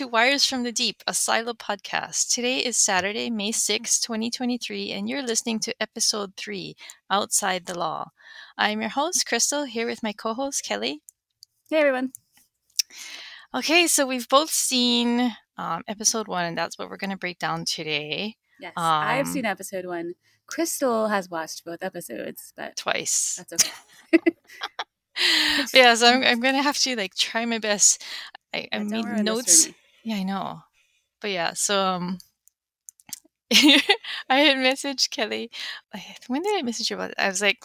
To Wires from the Deep, a Silo podcast. Today is Saturday, May 6, 2023, and you're listening to episode 3, Outside the Law. I'm your host, Crystal, here with my co host, Kelly. Hey, everyone. Okay, so we've both seen um, episode 1, and that's what we're going to break down today. Yes, I've seen episode 1. Crystal has watched both episodes, but twice. that's okay. yeah, so I'm, I'm going to have to like try my best. I, I made ruin this for notes. Yeah, I know. But yeah, so um I had messaged Kelly. When did I message you about it? I was like,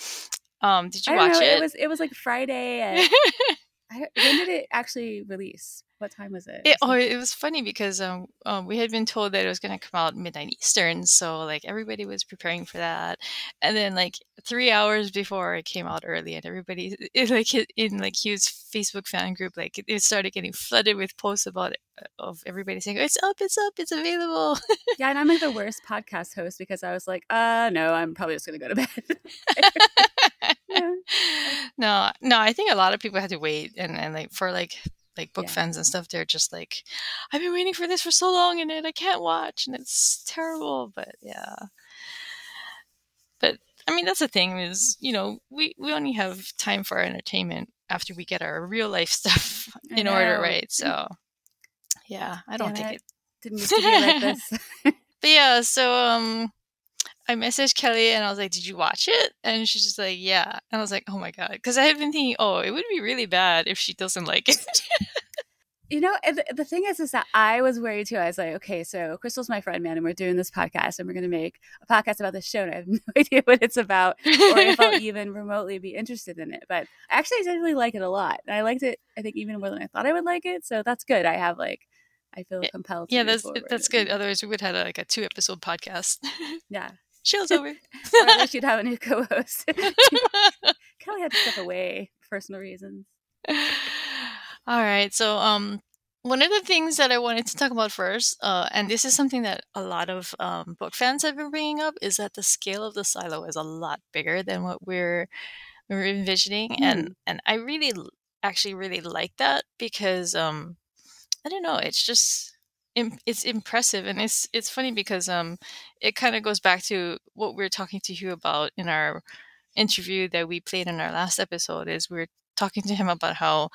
um, did you watch know. it? It was it was like Friday. At, don't- when did it actually release? What time was it? It, Was oh, it- was funny because um, um, we had been told that it was going to come out midnight Eastern, so like everybody was preparing for that, and then like three hours before it came out early, and everybody it, like in like Hugh's Facebook fan group, like it started getting flooded with posts about it, uh, of everybody saying it's up, it's up, it's available. yeah, and I'm like the worst podcast host because I was like, uh, no, I'm probably just gonna go to bed. Yeah. No, no, I think a lot of people had to wait, and and like for like like book Yeah. fans and stuff, they're just like, I've been waiting for this for so long, and then I can't watch, and it's terrible. But yeah, but I mean that's the thing is you know we we only have time for our entertainment after we get our real life stuff in order, right? So yeah, I don't Damn think it. it. Didn't used to be like this. But yeah, so um I messaged Kelly and I was like, "Did you watch it?" And she's just like, "Yeah." And I was like, "Oh my god," because I had been thinking, "Oh, it would be really bad if she doesn't like it." You know, and the, the thing is, is that I was worried too. I was like, okay, so Crystal's my friend, man, and we're doing this podcast, and we're going to make a podcast about this show, and I have no idea what it's about, or if I'll even remotely be interested in it. But actually, I did really like it a lot, and I liked it. I think even more than I thought I would like it. So that's good. I have like, I feel compelled. To yeah, that's that's good. Otherwise, we would have had like a two episode podcast. Yeah, Show's over. or I wish you'd have a new co-host. Kelly had to step away for personal reasons. All right. So, um, one of the things that I wanted to talk about first, uh, and this is something that a lot of um, book fans have been bringing up, is that the scale of the silo is a lot bigger than what we're we're envisioning, and and I really, actually, really like that because um, I don't know, it's just it's impressive, and it's it's funny because um, it kind of goes back to what we are talking to Hugh about in our interview that we played in our last episode. Is we are talking to him about how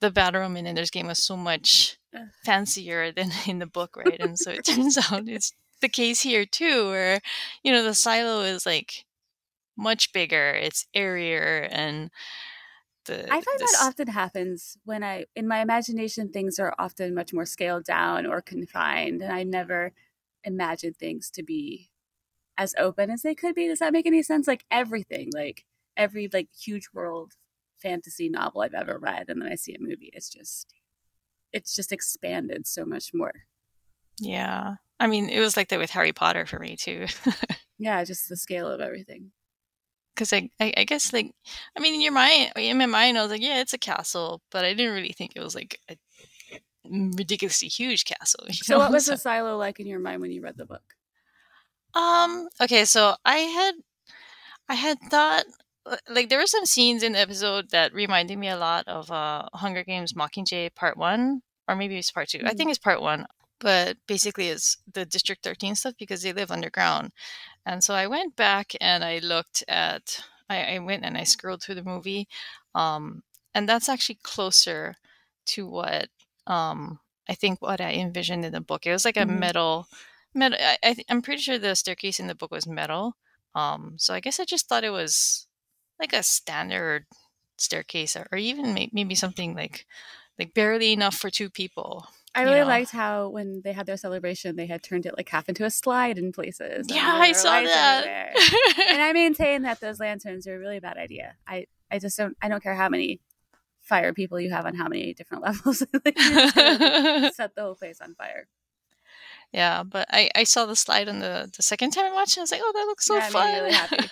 the battle room in Ender's Game was so much fancier than in the book, right? And so it turns out it's the case here too, where you know the silo is like much bigger, it's airier, and the I find this- that often happens when I, in my imagination, things are often much more scaled down or confined, and I never imagine things to be as open as they could be. Does that make any sense? Like everything, like every like huge world fantasy novel I've ever read, and then I see a movie, it's just, it's just expanded so much more. yeah. I mean, it was like that with Harry Potter for me too, Yeah, just the scale of everything. Because I, I I guess like I mean in your mind in my mind I was like yeah it's a castle, but I didn't really think it was like a ridiculously huge castle. you So, know? what was So- the silo like in your mind when you read the book? Um. Okay. So I had, I had thought uh, like there were some scenes in the episode that reminded me a lot of uh Hunger Games Mockingjay Part One, or maybe it's Part Two. I Mm. think it's Part One, but basically it's the District Thirteen stuff because they live underground, and so I went back and I looked at, I, I went and I scrolled through the movie, um, and that's actually closer to what um I think what I envisioned in the book. It was like a Mhm. metal metal I, I th- i'm pretty sure the staircase in the book was metal um so i guess i just thought it was like a standard staircase or, or even may, maybe something like like barely enough for two people I really know. liked how when they had their celebration, they had turned it like half into a slide in places. yeah i saw that and I maintain that those lanterns are a really bad idea. I, I just don't I don't care how many fire people you have on how many different levels. like, you're just gonna set the whole place on fire. yeah but i i saw the slide on the the second time i watched it i was like oh that looks so Yeah, fun really happy.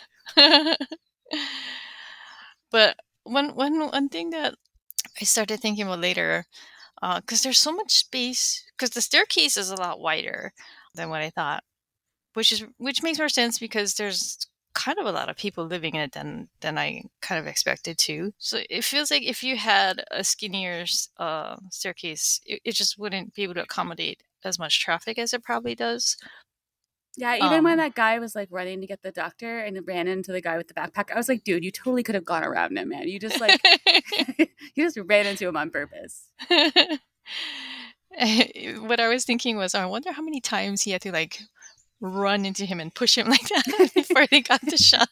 but one one one thing that I started thinking about later, because there's so much space, because the staircase is a lot wider than what I thought, which is which makes more sense because there's kind of a lot of people living in it than than I kind of expected to. So it feels like if you had a skinnier uh, staircase, it, it just wouldn't be able to accommodate as much traffic as it probably does. Yeah, even when Um, that guy was like running to get the doctor and ran into the guy with the backpack, I was like, dude, you totally could have gone around him, man. You just like you just ran into him on purpose. what I was thinking was, I wonder how many times he had to like run into him and push him like that before they got the shot.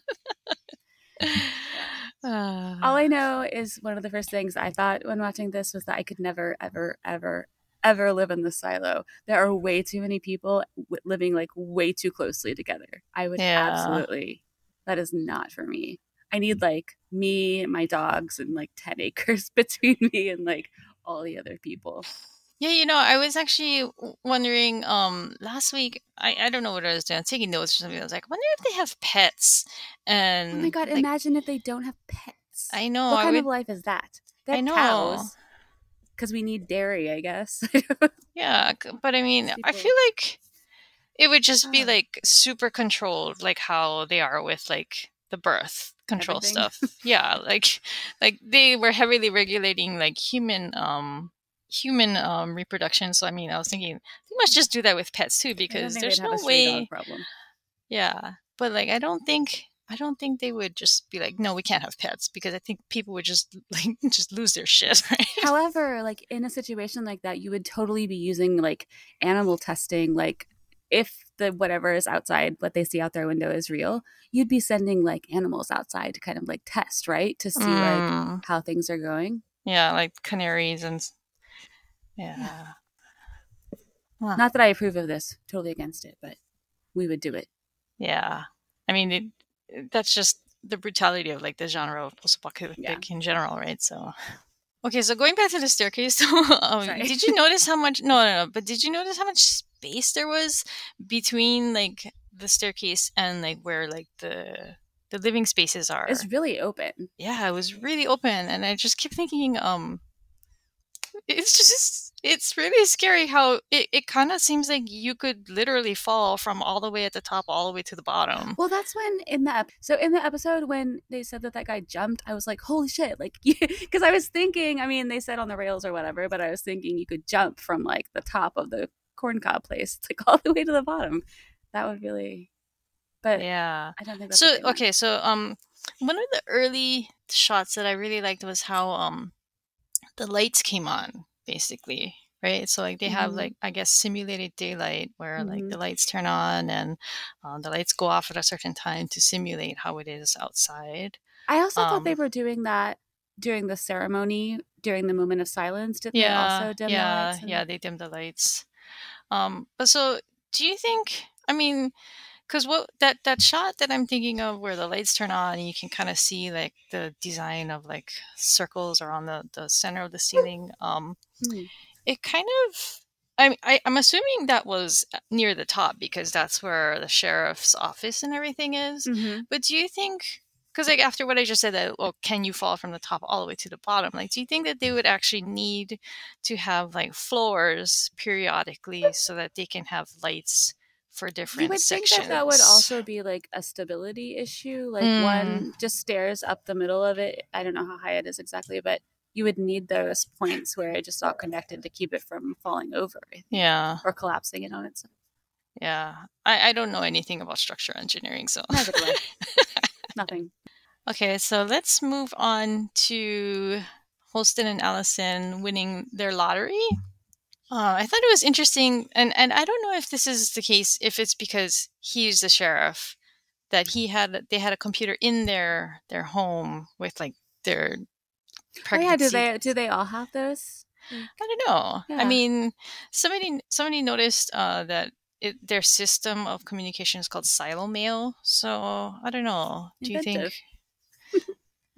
Ah. All I know is one of the first things I thought when watching this was that I could never, ever, ever, ever live in the silo. There are way too many people w- living like way too closely together. I would Yeah. absolutely, that is not for me. I need like me, and my dogs, and like 10 acres between me and like all the other people. Yeah, you know, I was actually wondering um last week. I, I don't know what I was doing, taking notes or something. I was like, I wonder if they have pets. And Oh my God, like, imagine if they don't have pets. I know. what I kind would, of life is that? They I know. cows because we need dairy, I guess. Yeah, but I mean, I feel like it would just be like super controlled, like how they are with like the birth control Everything. stuff. yeah, like like they were heavily regulating like human um human um reproduction. So I mean, I was thinking they must just do that with pets too because there's no a way. problem. Yeah, but like I don't think I don't think they would just be like, no, we can't have pets because I think people would just like just lose their shit. Right? However, like in a situation like that, you would totally be using like animal testing. Like if the whatever is outside, what they see out their window is real, you'd be sending like animals outside to kind of like test, right? To see like Mm, how things are going. yeah, like canaries and s- yeah. Huh. Not that I approve of this, totally against it, but we would do it. Yeah, I mean that's just the brutality of like the genre of post-apocalyptic Yeah. in general, right? So, okay, so going back to the staircase, um, did you notice how much? No, no, no. But did you notice how much space there was between like the staircase and like where like the the living spaces are? It's really open. yeah, it was really open, and I just keep thinking, um, it's just it's really scary how it, it kind of seems like you could literally fall from all the way at the top all the way to the bottom. Well, that's when in the ep- so in the episode when they said that that guy jumped, I was like, "Holy shit!" Like, because I was thinking, I mean, they said on the rails or whatever, but I was thinking you could jump from like the top of the corn cob place, like all the way to the bottom. That would really, but Yeah. I don't think that's So what they meant. okay, so um, one of the early shots that I really liked was how um, the lights came on basically. Right, so like they have Mhm. like I guess simulated daylight where like Mhm. the lights turn on and um, the lights go off at a certain time to simulate how it is outside. I also thought they um, were doing that during the ceremony, during the moment of silence. Didn't they also dim the lights? and- yeah they dim the lights um but so do you think i mean because what that that shot that i'm thinking of where the lights turn on and you can kind of see like the design of like circles around the the center of the ceiling um Hmm. it kind of I, I, I'm assuming that was near the top because that's where the sheriff's office and everything is. Mhm. But do you think, because like after what I just said, that well, can you fall from the top all the way to the bottom? Like, do you think that they would actually need to have like floors periodically so that they can have lights for different You would think that that would also be like a stability issue. Like Mm. one just stairs up the middle of it. I don't know how high it is exactly, but you would need those points where it just all connected to keep it from falling over Yeah, or collapsing it on itself. yeah. I, I don't know anything about structural engineering, so Neither do I. Nothing. Okay, so let's move on to Holston and Allison winning their lottery. Uh, I thought it was interesting, and, and I don't know if this is the case, if it's because he's the sheriff, that he had they had a computer in their their home with like their Oh, yeah, do they do they all have those? I don't know. I Yeah. mean, somebody somebody noticed uh, that it, their system of communication is called silo mail. So I don't know. Do you think?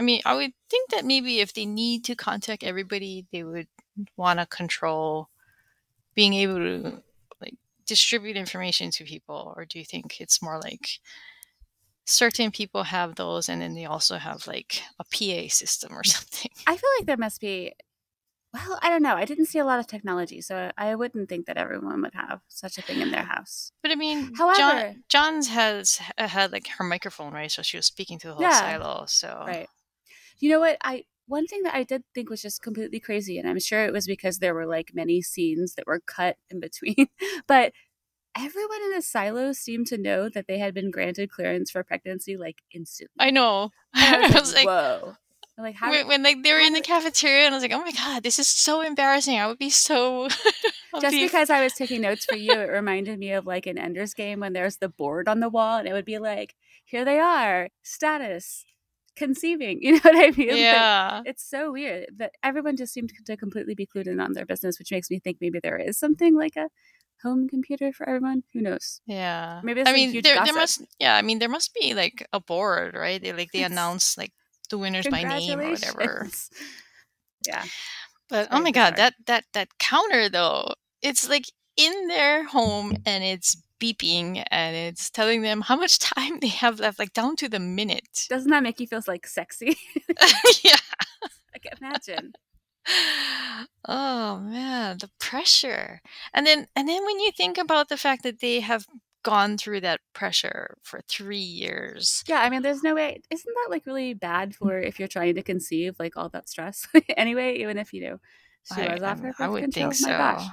I mean, I would think that maybe if they need to contact everybody, they would want to control being able to like distribute information to people. Or do you think it's more like certain people have those, and then they also have like a PA system or something? I feel like there must be Well, I don't know. I didn't see a lot of technology, so I wouldn't think that everyone would have such a thing in their house. But I mean, However- John, John's has had like her microphone right, so she was speaking to the whole Yeah. silo. So Right. You know what? I one thing that I did think was just completely crazy, and I'm sure it was because there were like many scenes that were cut in between, but everyone in the silo seemed to know that they had been granted clearance for pregnancy like instantly. I know. And I was like, whoa. I'm like how when, when like they were in the cafeteria, and I was like, oh my god, this is so embarrassing. I would be so. Just be- because I was taking notes for you, it reminded me of like an Ender's game when there's the board on the wall, and it would be like, "Here they are, status, conceiving." You know what I mean? Yeah. it's so weird that everyone just seemed to completely be clued in on their business, which makes me think maybe there is something like a home computer for everyone. Who knows? Yeah. Maybe it's I mean, there, there must. Yeah, I mean, there must be like a board, right? They like they It's- announce like the winners by name or whatever. Yeah, But oh my god, that that that counter though, it's like in their home and it's beeping and it's telling them how much time they have left, like down to the minute. doesn't that make you feel like sexy? yeah. like imagine. Oh man, the pressure. And then and then when you think about the fact that they have gone through that pressure for 3 years. Yeah, I mean, there's no way. Isn't that like really bad mm. for if you're trying to conceive, like all that stress? anyway, even if you know she I, was off her I would control. think so. Yeah.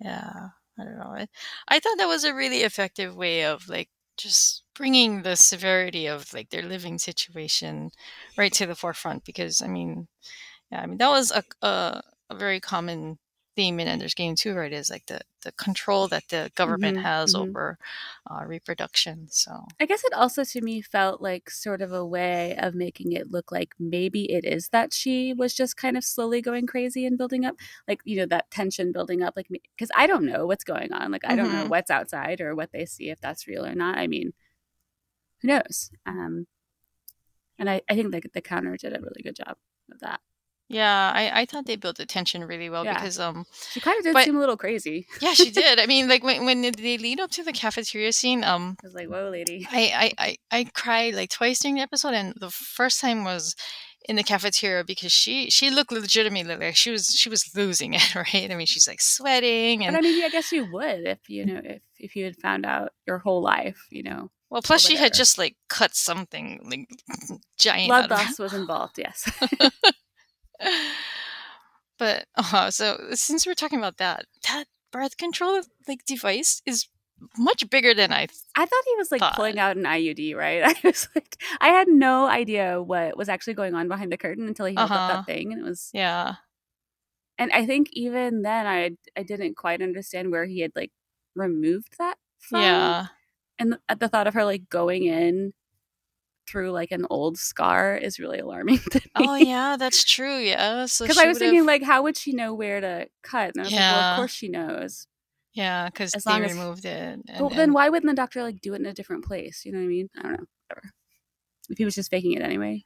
Yeah. I don't know. I, I thought that was a really effective way of like just bringing the severity of like their living situation right to the forefront because I mean, yeah, I mean that was a a, a very common theme in Ender's Game too, right? Is like the the control that the government Mhm, has mhm. over uh, reproduction. So I guess it also to me felt like sort of a way of making it look like maybe it is that she was just kind of slowly going crazy and building up, like you know that tension building up, like because I don't know what's going on, like I don't know Mhm. what's outside or what they see if that's real or not. I mean, who knows? Um, and I I think like the counter did a really good job of that. Yeah, I, I thought they built the tension really well Yeah. because um She kind of did But- seem a little crazy. yeah she did. I mean like when when they lead up to the cafeteria scene um I was like, whoa, lady. I, I, I, I cried like twice during the episode, and the first time was in the cafeteria because she she looked legitimately like she was she was losing it, right? I mean, she's like sweating, But and I mean, I guess you would if you know if if you had found out your whole life, you know, well, plus she had whatever. just like cut something like giant. blood out of- loss was involved. Yes. but uh, so since we're talking about that, that birth control like device is much bigger than I. I thought he was like Thought. pulling out an IUD, right? I was like, I had no idea what was actually going on behind the curtain until he held up Uh-huh. that thing, and it was. Yeah, And I think even then, I I didn't quite understand where he had like removed that from. yeah, And at the thought of her like going in through like an old scar is really alarming to oh, me. oh yeah, that's true. Yeah, so Because she I was thinking, like, how would she know where to cut? And I was like, well, Yeah. of course she knows. yeah, because as they long as- removed it. And, But then why wouldn't the doctor like do it in a different place? You know what I mean? I don't know. Whatever. If he was just faking it anyway.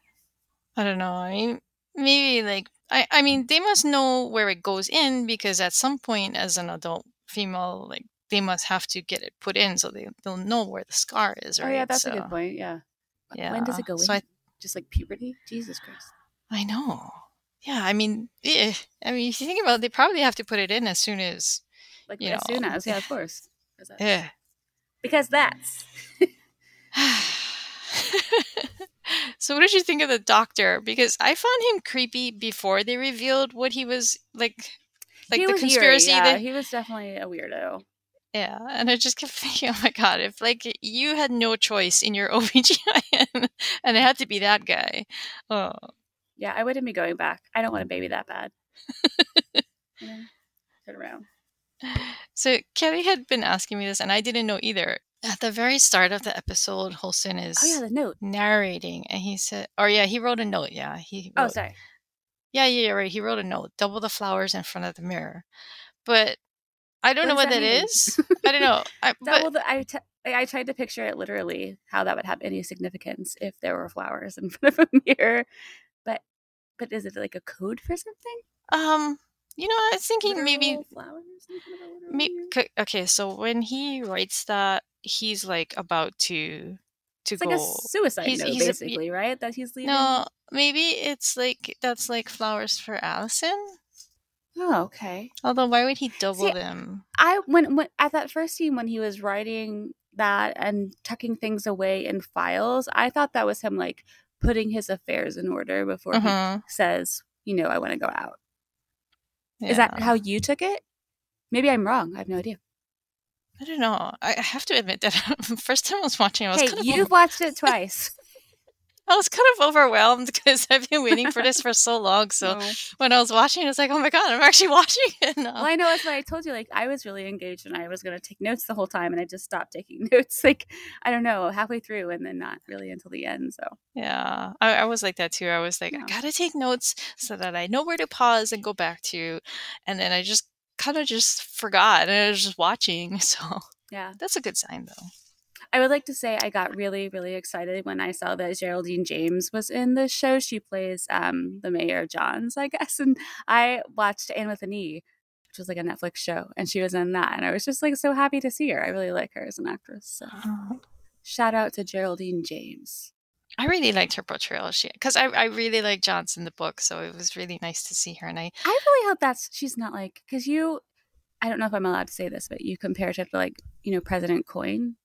I don't know. I mean, maybe like I, I mean, they must know where it goes in because at some point, as an adult female, like they must have to get it put in so they they'll know where the scar is, right? Oh yeah, that's a good point. Yeah. Yeah. When does it go So in? I, just like puberty? Jesus Christ. I know. Yeah, I mean, eh, I mean, if you think about, it, they probably have to put it in as soon as. Like You as soon as, yeah, of course. Yeah. Because that's so, what did you think of the doctor? Because I found him creepy before they revealed what he was like, like he the was eerie, conspiracy yeah, that he was definitely a weirdo. Yeah, and I just kept thinking, oh my god, if like you had no choice in your OBGYN and it had to be that guy. Oh, Yeah, I wouldn't be going back. I don't want a baby that bad. Know? Turn around. so Kelly had been asking me this, and I didn't know either. At the very start of the episode, Holston is Oh yeah, the note. narrating, and he said, or yeah, he wrote a note. Yeah, he. Oh sorry. Yeah, yeah, yeah, right. He wrote a note. Double the flowers in front of the mirror, but I don't What know what that that mean? I don't know. I, but, the, I, t- I tried to picture it literally how that would have any significance if there were flowers in front of a mirror, but but is it like a code for something? um, you know, I was thinking maybe flowers in front of a literal Me, okay, so when he writes that, he's like about to to It's go. like a suicide He's- note, he's a- basically, right? That he's leaving. no, maybe it's like that's like flowers for Allison. Oh, okay. Although, why would he double See, them? I when, when at that first scene when he was writing that and tucking things away in files, I thought that was him like putting his affairs in order before Mhm. he says, you know, I want to go out. Yeah. Is that how you took it? Maybe I'm wrong. I have no idea. I don't know. I I have to admit that first time I was watching, I was Hey, kind of you've watched it twice. I was kind of overwhelmed because I've been waiting for this for so long. So No. when I was watching, it was like, oh my god, I'm actually watching it now. Well, I know that's why I told you. Like, I was really engaged and I was going to take notes the whole time, and I just stopped taking notes. Like, I don't know, halfway through, and then not really until the end. So, Yeah, I, I was like that too. I was like, I gotta take notes so that I know where to pause and go back to, and then I just kind of just forgot and I was just watching. So yeah. that's a good sign, though. I would like to say I got really, really excited when I saw that Geraldine James was in this show. She plays um, the mayor Jahns, I guess. And I watched Anne with an E, which was like a Netflix show, and she was in that. And I was just like so happy to see her. I really like her as an actress. So shout out to Geraldine James. I really liked her portrayal. She because I, I really like Johnson the book, so it was really nice to see her. And I I really hope that's she's not like because you. I don't know if I'm allowed to say this, but you compared her to like you know President Coyne,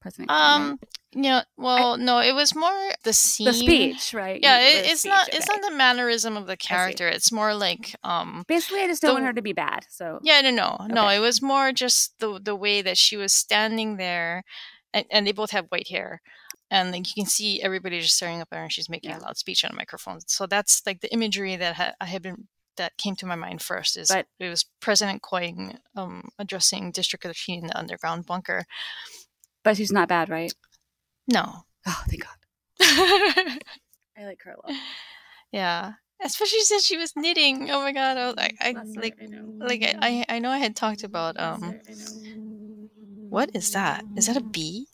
President um you know well no it was more the scene the speech, right? yeah it, it's speech, not it's not the mannerism of the character it's more like um Basically, I just don't the- want her to be bad. So yeah no no no it was more just the the way that she was standing there and, and they both have white hair and like you can see everybody just staring up at her and she's making Yeah. a loud speech on a microphone so that's like the imagery that ha- i had been that came to my mind first is But- it was president coyne um, addressing district 13 in the underground bunker but she's not bad, right? no Oh, thank God. I like her a lot. Yeah, especially since she was knitting. Oh my god, I was like, I like, I like I, I, know I had talked about um, her, I know. what is that? Is that a bee?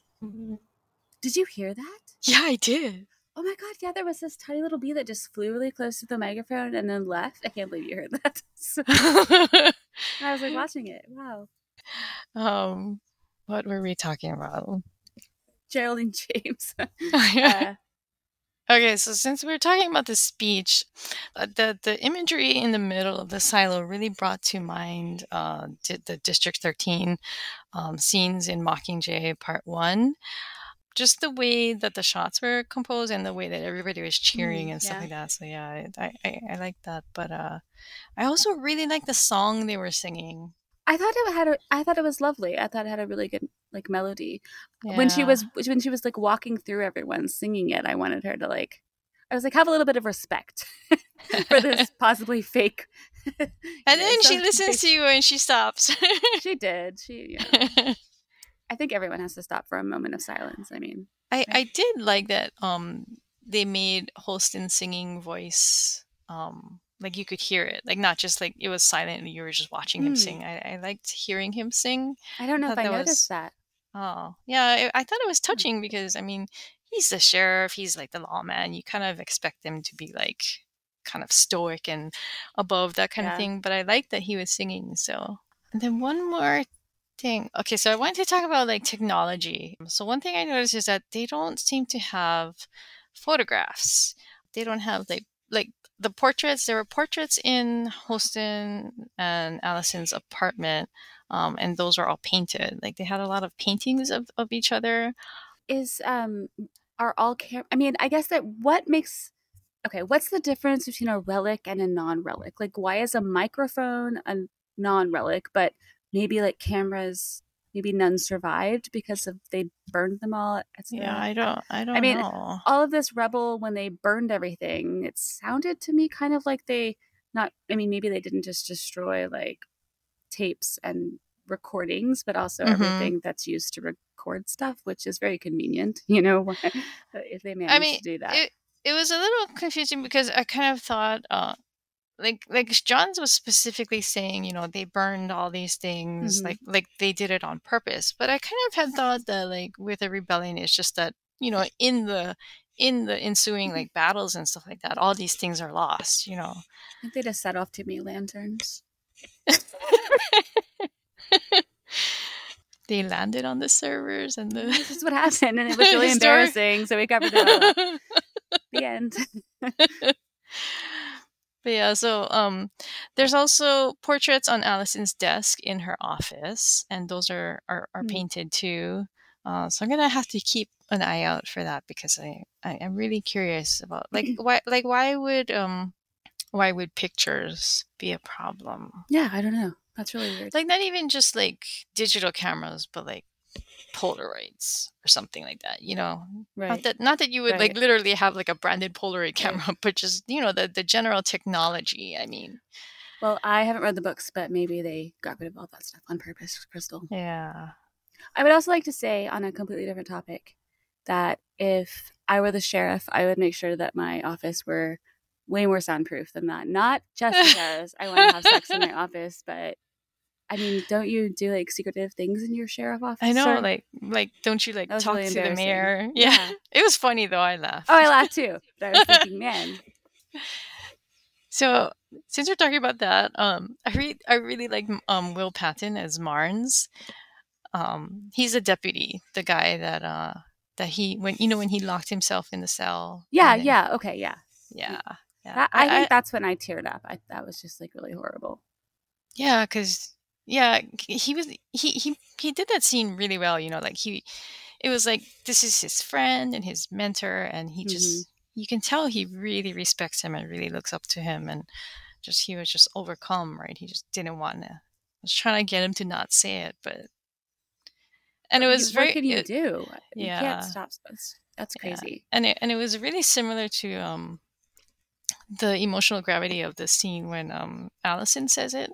Did you hear that? Yeah, I did. Oh my God! Yeah, there was this tiny little bee that just flew really close to the microphone and then left. I can't believe you heard that. So- I was like watching it. Wow, um, what were we talking about? Geraldine James. uh, okay, so since we were talking about the speech, uh, the the imagery in the middle of the silo really brought to mind uh, di- the District Thirteen um, scenes in Mockingjay Part One. Just the way that the shots were composed and the way that everybody was cheering Mm, and stuff yeah. like that. So yeah, I I, I like that. But uh, I also really like the song they were singing. I thought it had. A, I thought it was lovely. I thought it had a really good like melody. When she was when she was like walking through everyone singing it, I wanted her to like. I was like, have a little bit of respect for this possibly fake. and then she listens to you and she stops. She did. She. Yeah. I think everyone has to stop for a moment of silence. I mean, I, I did like that um they made Holston's singing voice um like you could hear it like not just like it was silent and you were just watching him Hmm. sing. I, I liked hearing him sing. I don't know Thought if I that noticed was- that. oh yeah I, I thought it was touching because I mean he's the sheriff he's like the lawman. You kind of expect him to be like kind of stoic and above that kind Yeah. of thing but I liked that he was singing so. And then one more thing. Okay so I wanted to talk about like technology. So one thing I noticed is that they don't seem to have photographs. They don't have like like the portraits there were portraits in Holston and Allison's apartment um, and those are all painted like they had a lot of paintings of, of each other Is um are all cam? I mean, I guess that what makes okay. What's the difference between a relic and a non-relic? Like, why is a microphone a non-relic, but maybe like cameras, maybe none survived because of they burned them all. yeah I don't I don't I mean, know all of this rebel when they burned everything it sounded to me kind of like they not i mean maybe they didn't just destroy like tapes and recordings but also Mhm. everything that's used to record stuff which is very convenient you know if they manage mean, to do that it, it was a little confusing because I kind of thought, uh, like, like Jahns was specifically saying, you know, they burned all these things, Mhm. like, like they did it on purpose. But I kind of had thought that, like, with a rebellion, it's just that, you know, in the in the ensuing Mm-hmm. like battles and stuff like that, all these things are lost, you know. i think they just set off too many lanterns they landed on the servers and the. this is what happened and it was really embarrassing so we covered it all the end But yeah, so um, there's also portraits on Allison's desk in her office, and those are are, are Hmm. painted too. Uh, so I'm gonna have to keep an eye out for that because I, I am really curious about like why like why would um why would pictures be a problem? Yeah, I don't know. That's really weird. Like not even just like digital cameras, but like Polaroids or something like that. You know, right. not that not that you would like literally have like a branded Polaroid Right. camera, but just you know the the general technology. I mean, Well, I haven't read the books, but maybe they got rid of all that stuff on purpose, Crystal. yeah. I would also like to say, on a completely different topic, that if I were the sheriff, I would make sure that my office were way more soundproof than that. Not just because I want to have sex in my office, but I mean, don't you do like secretive things in your sheriff office? I know, like like don't you like talk really to the mayor? Yeah. Yeah. It was funny though, I laughed. Oh, I laughed too. But I was thinking, man, So since we're talking about that, um, I really, I really like um Will Patton as Marnes. Um, he's a deputy, the guy that uh that he when you know when he locked himself in the cell. yeah, then- yeah, okay, yeah. yeah, yeah. That, I, think that's when I teared up. I, that was just like really horrible. yeah, because yeah, he was he he he did that scene really well. You know, like he, it was like this is his friend and his mentor, and he just you can tell he really respects him and really looks up to him, and just he was just overcome, right? He just didn't want to. I was trying to get him to not say it, but and it was you- very What can you it- do? You yeah. can't stop. That's, that's Yeah. crazy. and it, and it was really similar to um the emotional gravity of the scene when um Allison says it.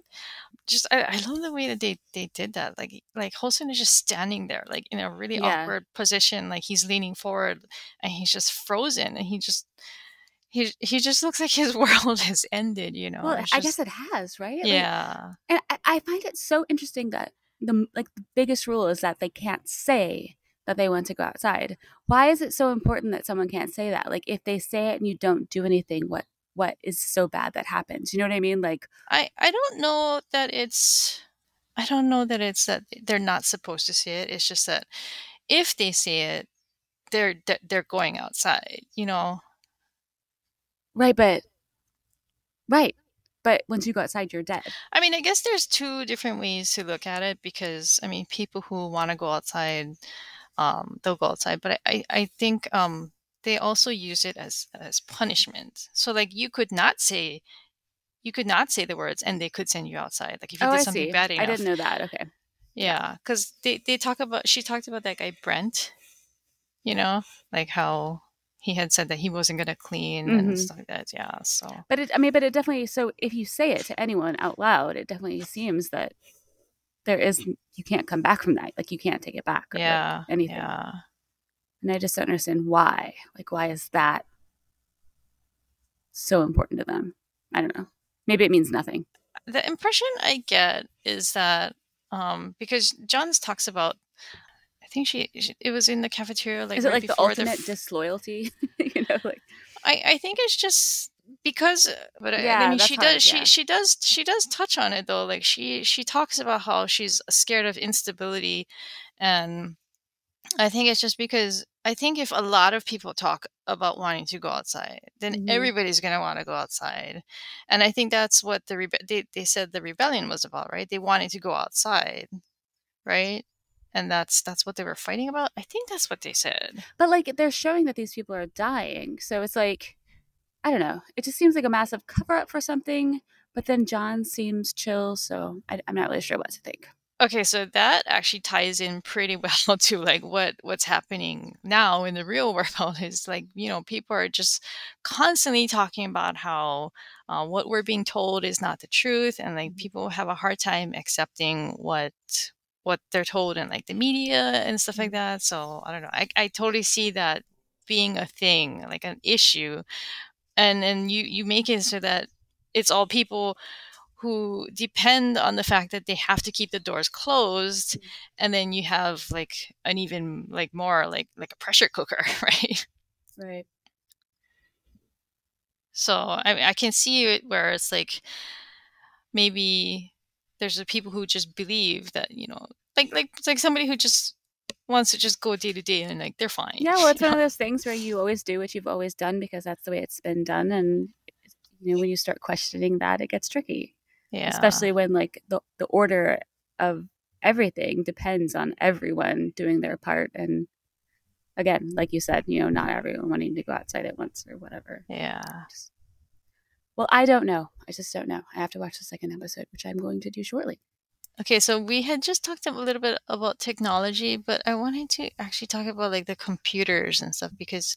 Just I, I love the way that they they did that. Like like Holston is just standing there, like in a really Yeah. awkward position, like he's leaning forward and he's just frozen, and he just he he just looks like his world has ended. You know? Well, It's I guess it has, right? Like, yeah, and I, I find it so interesting that the like the biggest rule is that they can't say that they want to go outside. Why is it so important that someone can't say that? Like if they say it and you don't do anything, what what is so bad that happens? You know what I mean? Like I I don't know that it's I don't know that it's that they're not supposed to see it. It's just that if they see it, they're they're- going outside. You know. right, but right, but once you go outside, you're dead. I mean, I guess there's two different ways to look at it because I mean, people who want to go outside, um, they'll go outside. But I, I, I think um, they also use it as as punishment. So like, you could not say, you could not say the words, and they could send you outside. Like if you oh, did I something see. bad enough. I didn't know that. Okay. Yeah, because they they talk about she talked about that guy Brent. You know, like how he had said that he wasn't gonna clean and Mhm. stuff like that. Yeah, so But it, I mean, but it definitely. So if you say it to anyone out loud, it definitely seems that there is you can't come back from that. Like you can't take it back. or, like, yeah, anything. yeah. And I just don't understand why. Like, why is that so important to them? I don't know. Maybe it means nothing. the impression I get is that um, because Jahns talks about, I think she, she it was in the cafeteria like is it right like the ultimate f- disloyalty? you know, like I I think it's just because, but I- I Yeah, mean she does she yeah. she does she does touch on it though. Like she she talks about how she's scared of instability, and I think it's just because I think if a lot of people talk about wanting to go outside, then Mhm. everybody's going to want to go outside. And I think that's what the rebe- they they said the rebellion was about, right? They wanted to go outside, right? And that's that's what they were fighting about. I think that's what they said. but like they're showing that these people are dying. So it's like I don't know. It just seems like a massive cover up for something. But then John seems chill, so I, I'm not really sure what to think. Okay, so that actually ties in pretty well to like what what's happening now in the real world is like you know people are just constantly talking about how uh, what we're being told is not the truth and like Mhm. people have a hard time accepting what what they're told in like the media and stuff like that so i don't know i, I totally see that being a thing like an issue and and you you make it so that it's all people who depend on the fact that they have to keep the doors closed mm. and then you have like an even like more like like a pressure cooker right Right. so i mean, i can see it where it's like maybe there's the people who just believe that you know like like it's like somebody who just wants to just go day to day and like they're fine Yeah, well, it's one know? of those things where you always do what you've always done because that's the way it's been done, and You know, when you start questioning that, it gets tricky. Yeah. Especially when like the the order of everything depends on everyone doing their part and again, like you said, you know, not everyone wanting to go outside at once or whatever. Yeah. Just, well, I don't know. I just don't know. I have to watch the second episode, which I'm going to do shortly. Okay, so we had just talked a little bit about technology, but I wanted to actually talk about like the computers and stuff because,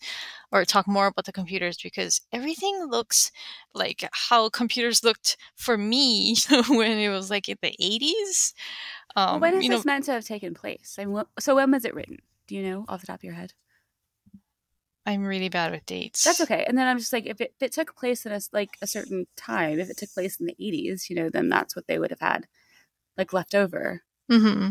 or talk more about the computers because everything looks like how computers looked for me when it was like in the 80s. well, Um, when is you know, this meant to have taken place? I mean, what, so when was it written? Do you know off the top of your head? I'm really bad with dates. That's okay. And then I'm just like, if it, if it took place in a like a certain time, if it took place in the 80s, you know, then that's what they would have had, like left over. hmm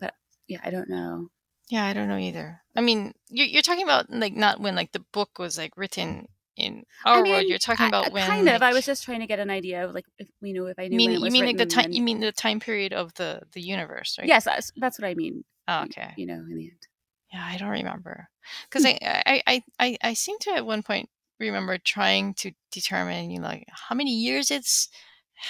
But Yeah, I don't know. Yeah, I don't know either. I mean, you're, you're talking about like not when like the book was like written in our I world. You're talking about I- when kind of. I was just trying to get an idea of like, if you know, if I knew mean when it you was mean like the time? You mean the time period of the the universe, right? Yes, that's, that's what I mean. Oh, okay. You know, in the end. Yeah, I don't remember because I, I I I I seem to at one point remember trying to determine you know, like how many years it's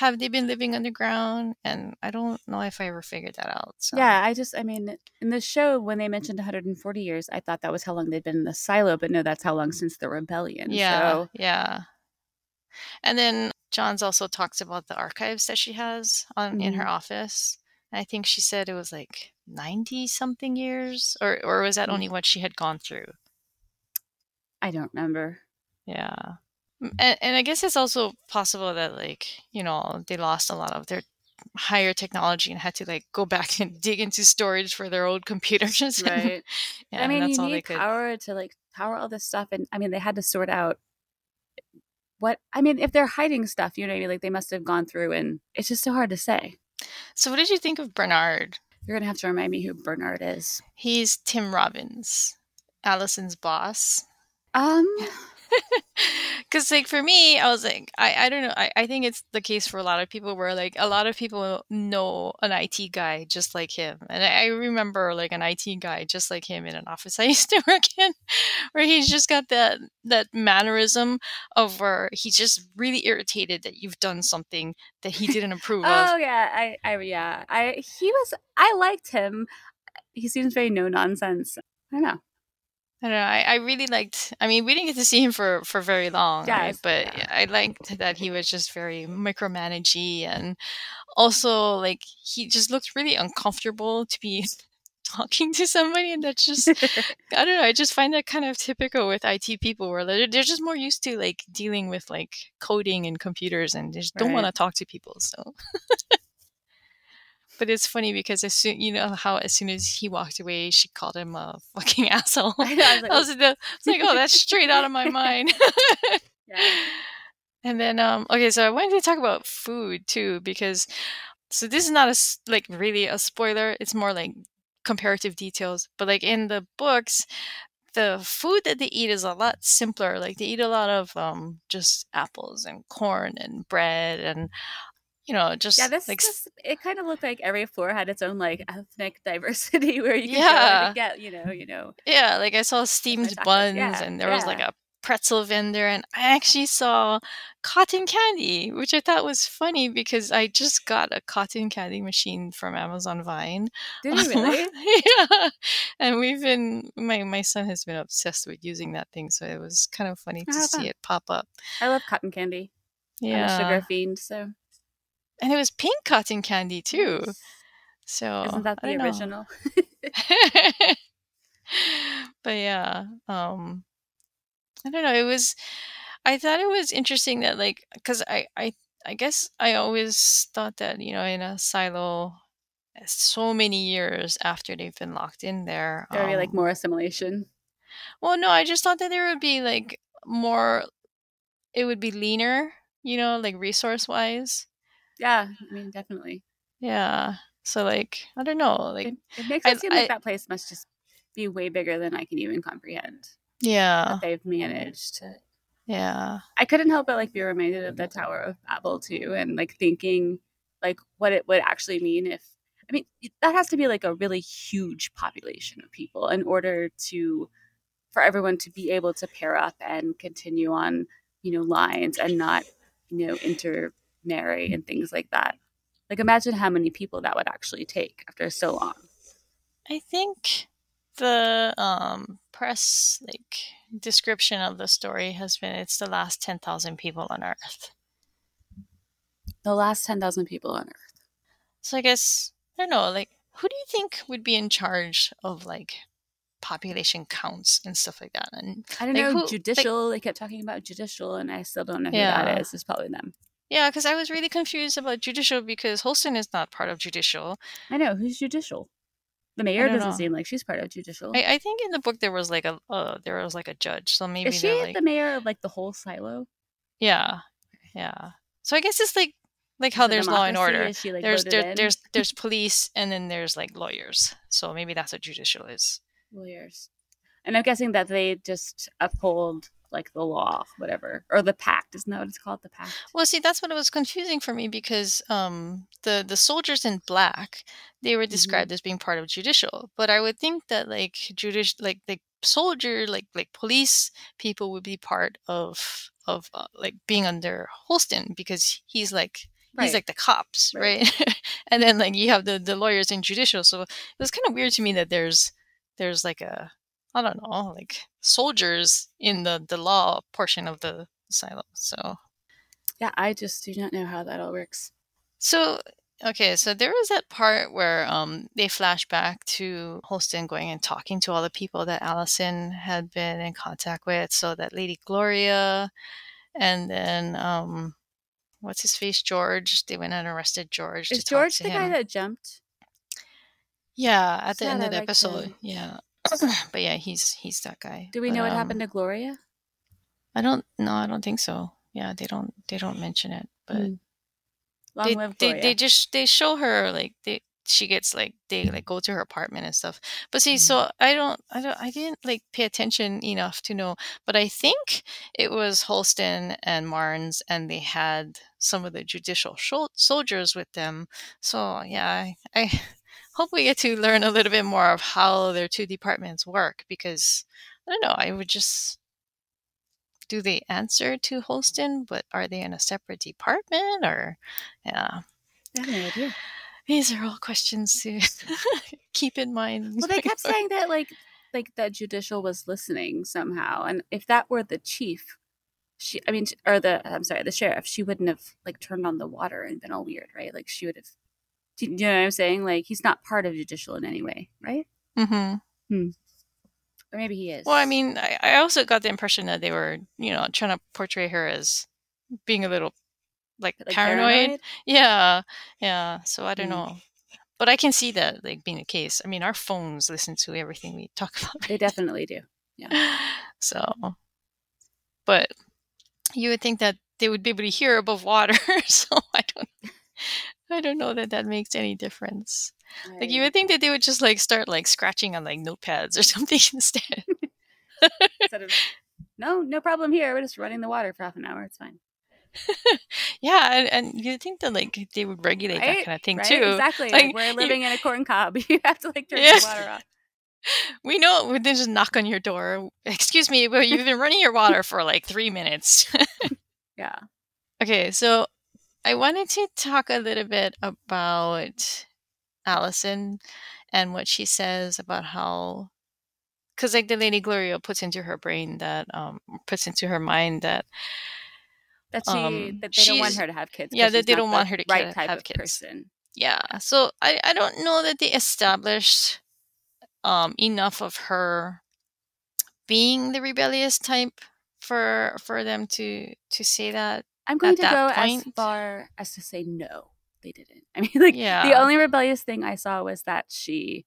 have they been living underground, and I don't know if I ever figured that out. So. Yeah, I just, I mean, in the show when they mentioned 140 years, I thought that was how long they'd been in the silo, but no, that's how long since the rebellion. Yeah, So, yeah. And then Jahns also talks about the archives that she has on in her Mhm. office. I think she said it was like ninety something years, or or was that Mm. only what she had gone through? I don't remember. Yeah, and and I guess it's also possible that like you know they lost a lot of their higher technology and had to like go back and dig into storage for their old computers. and- Right. yeah, I mean, that's you all they need could. power to like power all this stuff. And I mean, they had to sort out what, I mean, if they're hiding stuff, you know I mean? Like they must have gone through and it's just so hard to say. So what did you think of Bernard? You're going to have to remind me who Bernard is. He's Tim Robbins, Allison's boss. Um, Because, like, for me, I was like, I, I don't know. I, I think it's the case for a lot of people where, like, a lot of people know an IT guy just like him. And I, I remember, like, an IT guy just like him in an office I used to work in, where he's just got that, that mannerism of where he's just really irritated that you've done something that he didn't approve of. oh yeah, I, I, yeah, I, he was, I liked him. He seems very no nonsense. I don't know. I don't know. I, I really liked. I mean, we didn't get to see him for for very long, right? But yeah. I liked that he was just very micromanagey, and also like he just looked really uncomfortable to be talking to somebody, and that's just I don't know. I just find that kind of typical with IT people, where they're, they're just more used to like dealing with like coding and computers, and they just don't want to talk to people. So. But it's funny because as soon you know how as soon as he walked away, she called him a fucking asshole. I know, I was like, I was, the, I was like, oh, that's straight out of my mind. yeah. and then, um, okay, so I wanted to talk about food too because, so this is not a like really a spoiler. It's more like comparative details. But like in the books, the food that they eat is a lot simpler. Like they eat a lot of um just apples and corn and bread and you know just Yeah, this, like s- this it kind of looked like every floor had its own like ethnic diversity where you could go Yeah. get, you know, you know. Yeah, like I saw steamed buns Yeah, and there was like a pretzel vendor and I actually saw cotton candy, which I thought was funny because I just got a cotton candy machine from Amazon Vine. Did you really? yeah. And we've been my my son has been obsessed with using that thing, so it was kind of funny to see it pop up. I love cotton candy. I'm a Yeah. sugar fiend, so And it was pink cotton candy too. Yes. So Isn't that the original? but yeah, um, I don't know. It was, I thought it was interesting that like, because I, I, I guess I always thought that you know in a silo, so many years after they've been locked in there, There would be like um, more assimilation. well, no, I just thought that there would be like more. It would be leaner, you know, like resource wise. Yeah, I mean, definitely. Yeah. So like, I don't know, like, It, it makes I- it seem like I- that place must just be way bigger than I can even comprehend. yeah, That they've managed to. yeah. I couldn't help but like be reminded of the Tower of Babel too, and like thinking like what it would actually mean if. I mean, that has to be like a really huge population of people in order to for everyone to be able to pair up and continue on you know, lines and not, you know, intermarry and things like that. Like imagine how many people that would actually take after so long. I think the um, press like description of the story has been it's the last 10,000 people on earth. The last 10,000 people on earth. So I guess I don't know like who do you think would be in charge of like population counts and stuff like that? And I don't like, know, who- like- judicial. they kept talking about judicial and I still don't know who Yeah. that is. It's probably them. Yeah, because I was really confused about judicial because Holston is not part of judicial. I know, who's judicial? The mayor doesn't know. seem like she's part of judicial. I, I think in the book there was like a uh, there was like a judge, so maybe is she like the mayor of like the whole silo? yeah, yeah. So I guess it's like like how it there's law and order. She, like, there's there, there's there's police and then there's like lawyers. So maybe that's what judicial is. lawyers. And I'm guessing that they just uphold like the law, whatever, or the pact. Isn't that what it's called? The pact. Well, see, that's what it was confusing for me because um, the the soldiers in black they were described as being part of judicial, but I would think that like judicial, like like soldier like like police people would be part of of uh, like being under Holston because he's like he's like the cops, Right. right? and then like you have the the lawyers in judicial, so it was kind of weird to me that there's there's like a I don't know like soldiers in the the law portion of the silo, so. Yeah, I just do not know how that all works. So okay, so there was that part where um they flash back to Holston going and talking to all the people that Allison had been in contact with. So that Lady Gloria, and then um what's his face George. They went and arrested George. Is George the guy that jumped? Yeah, at the Sad, end of the liked episode. him. Yeah. but yeah, he's he's that guy. Do we But, know what um, happened to Gloria? I don't. No, I don't think so. Yeah, they don't. They don't mention it. But Mm. Long they, live they, they just they show her like they she gets like they like go to her apartment and stuff but see so i don't i don't i didn't like pay attention enough to know but i think it was holston and marnes and they had some of the judicial shol- soldiers with them so yeah I, I hope we get to learn a little bit more of how their two departments work because i don't know i would just do they answer to holston but are they in a separate department or yeah I have no idea. these are all questions to keep in mind. Well, they kept saying that like like that judicial was listening somehow, and if that were the chief, she I mean, or the I'm sorry, the sheriff, she wouldn't have like turned on the water and been all weird, right? Like she would have. Do you know what I'm saying? Like he's not part of judicial in any way, right? Mm-hmm. Or maybe he is. Well, I mean, I, I also got the impression that they were, you know, trying to portray her as being a little like, Like, paranoid. Yeah, yeah. So I don't Mm. know, but I can see that like being the case. I mean, our phones listen to everything we talk about. They definitely do. Yeah. So, but you would think that they would be able to hear above water. so I don't. I don't know that that makes any difference. Like you would think that they would just like start like scratching on like notepads or something instead. instead of no, no problem here. We're just running the water for half an hour. It's fine. yeah, and, and you'd think that like they would regulate that kind of thing right? too. Exactly. Like, Like, we're you- living in a corn cob. You have to like turn Yeah. the water off. We know didn't just knock on your door. Excuse me, but you've been running your water for like three minutes. Yeah. okay, so I wanted to talk a little bit about Allison and what she says about how because like the lady gloria puts into her brain that um puts into her mind that That she Um, that they don't want her to have kids. yeah that they don't the want her to right type have of kids. person. yeah so i i don't know that they established um enough of her being the rebellious type for for them to to say that I'm going to go as far as to say no, they didn't. I mean, like yeah. the only rebellious thing I saw was that she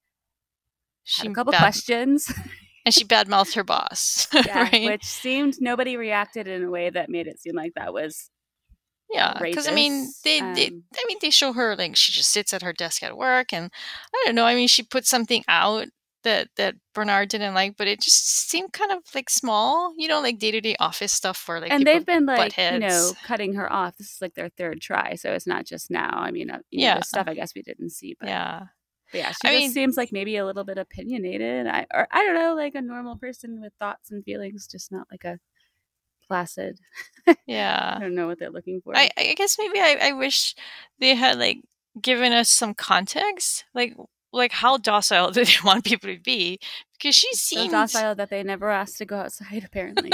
she had a couple bad- questions, and she badmouthed her boss yeah, right? which seemed nobody reacted in a way that made it seem like that was yeah because i mean they, they um, i mean they show her like she just sits at her desk at work and i don't know i mean she put something out that that bernard didn't like but it just seemed kind of like small you know like day-to-day office stuff where like and they've been like you know cutting her off. This is like their third try, so it's not just now. I mean, uh, you know, Yeah. there's stuff I guess we didn't see, but yeah But yeah, she I just mean- seems like maybe a little bit opinionated. I or I don't know, like a normal person with thoughts and feelings, just not like a placid. Yeah. I don't know what they're looking for. I, I guess maybe I, I wish they had like given us some context, like like how docile do they want people to be? Because she so seems docile that they never asked to go outside. Apparently,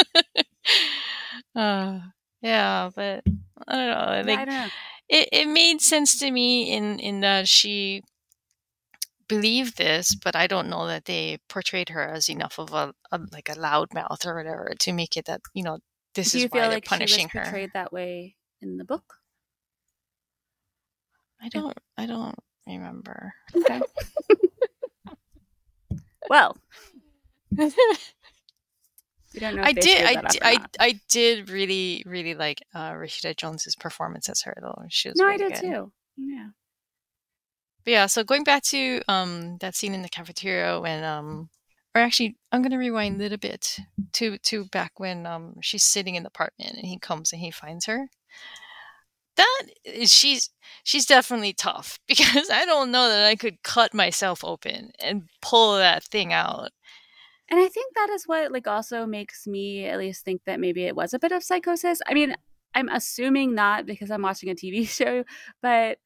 uh, yeah, but I don't know. Yeah, Like I don't know. it, it made sense to me in in that she believed this, but I don't know that they portrayed her as enough of a, a like a loudmouth or whatever to make it that you know this Do is why they're like she was punishing her. portrayed that way in the book? I don't I don't remember. Okay. well, we don't know. If I did I, that up di- or I. I did really really like uh Rashida Jones's performance as her though. She was No, I did good. too. Yeah. But yeah, so going back to um that scene in the cafeteria when um or actually I'm gonna rewind a little bit to to back when um she's sitting in the apartment and he comes and he finds her. That is she's she's definitely tough because I don't know that I could cut myself open and pull that thing out. And I think that is what like also makes me at least think that maybe it was a bit of psychosis. I mean, I'm assuming not because I'm watching a TV show, but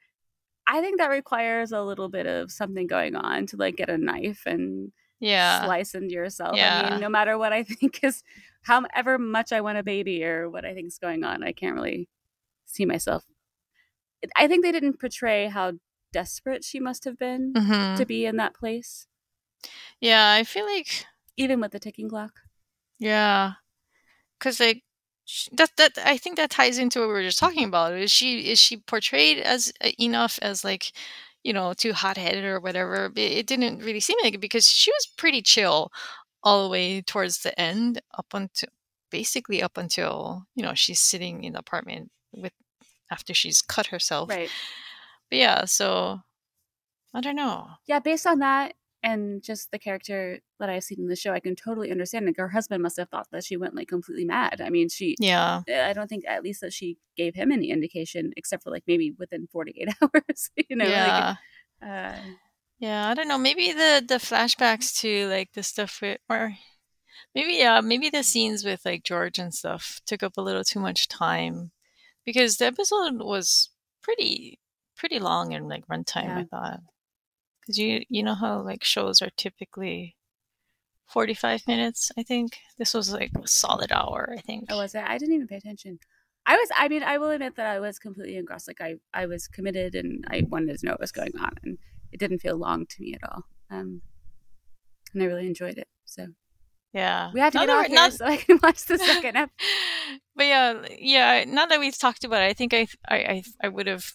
I think that requires a little bit of something going on to like get a knife and Yeah. slice into yourself. I Yeah. mean, no matter what I think is however much I want a baby or what I think is going on, I can't really see myself. I think they didn't portray how desperate she must have been hmm to be in that place, Yeah, I feel like even with the ticking clock. Yeah, because like that that I think that ties into what we were just talking about. Is she is she portrayed as uh, enough as like you know too hot headed or whatever? But it didn't really seem like it because she was pretty chill all the way towards the end, up until basically up until you know she's sitting in the apartment with after she's cut herself. Right. But yeah, so I don't know. Yeah, based on that and just the character that I've seen in the show, I can totally understand. Like her husband must have thought that she went like completely mad. I mean, she Yeah, I don't think at least that she gave him any indication, except for like maybe within 48 hours. you know, yeah. like uh, Yeah, I don't know. Maybe the the flashbacks to like the stuff with, or maybe yeah, maybe the scenes with like George and stuff took up a little too much time because the episode was pretty pretty long in like runtime. Yeah. I thought because you you know how like shows are typically forty five minutes. I think this was like a solid hour. I think. oh, was it? I didn't even pay attention. I was. I mean, I will admit that I was completely engrossed. Like I, I was committed, and I wanted to know what was going on, and it didn't feel long to me at all. Um, and I really enjoyed it. So yeah, we have to Now get off here not- so I can watch the second episode. but yeah, yeah. Now that we've talked about it, I think I I I, I would have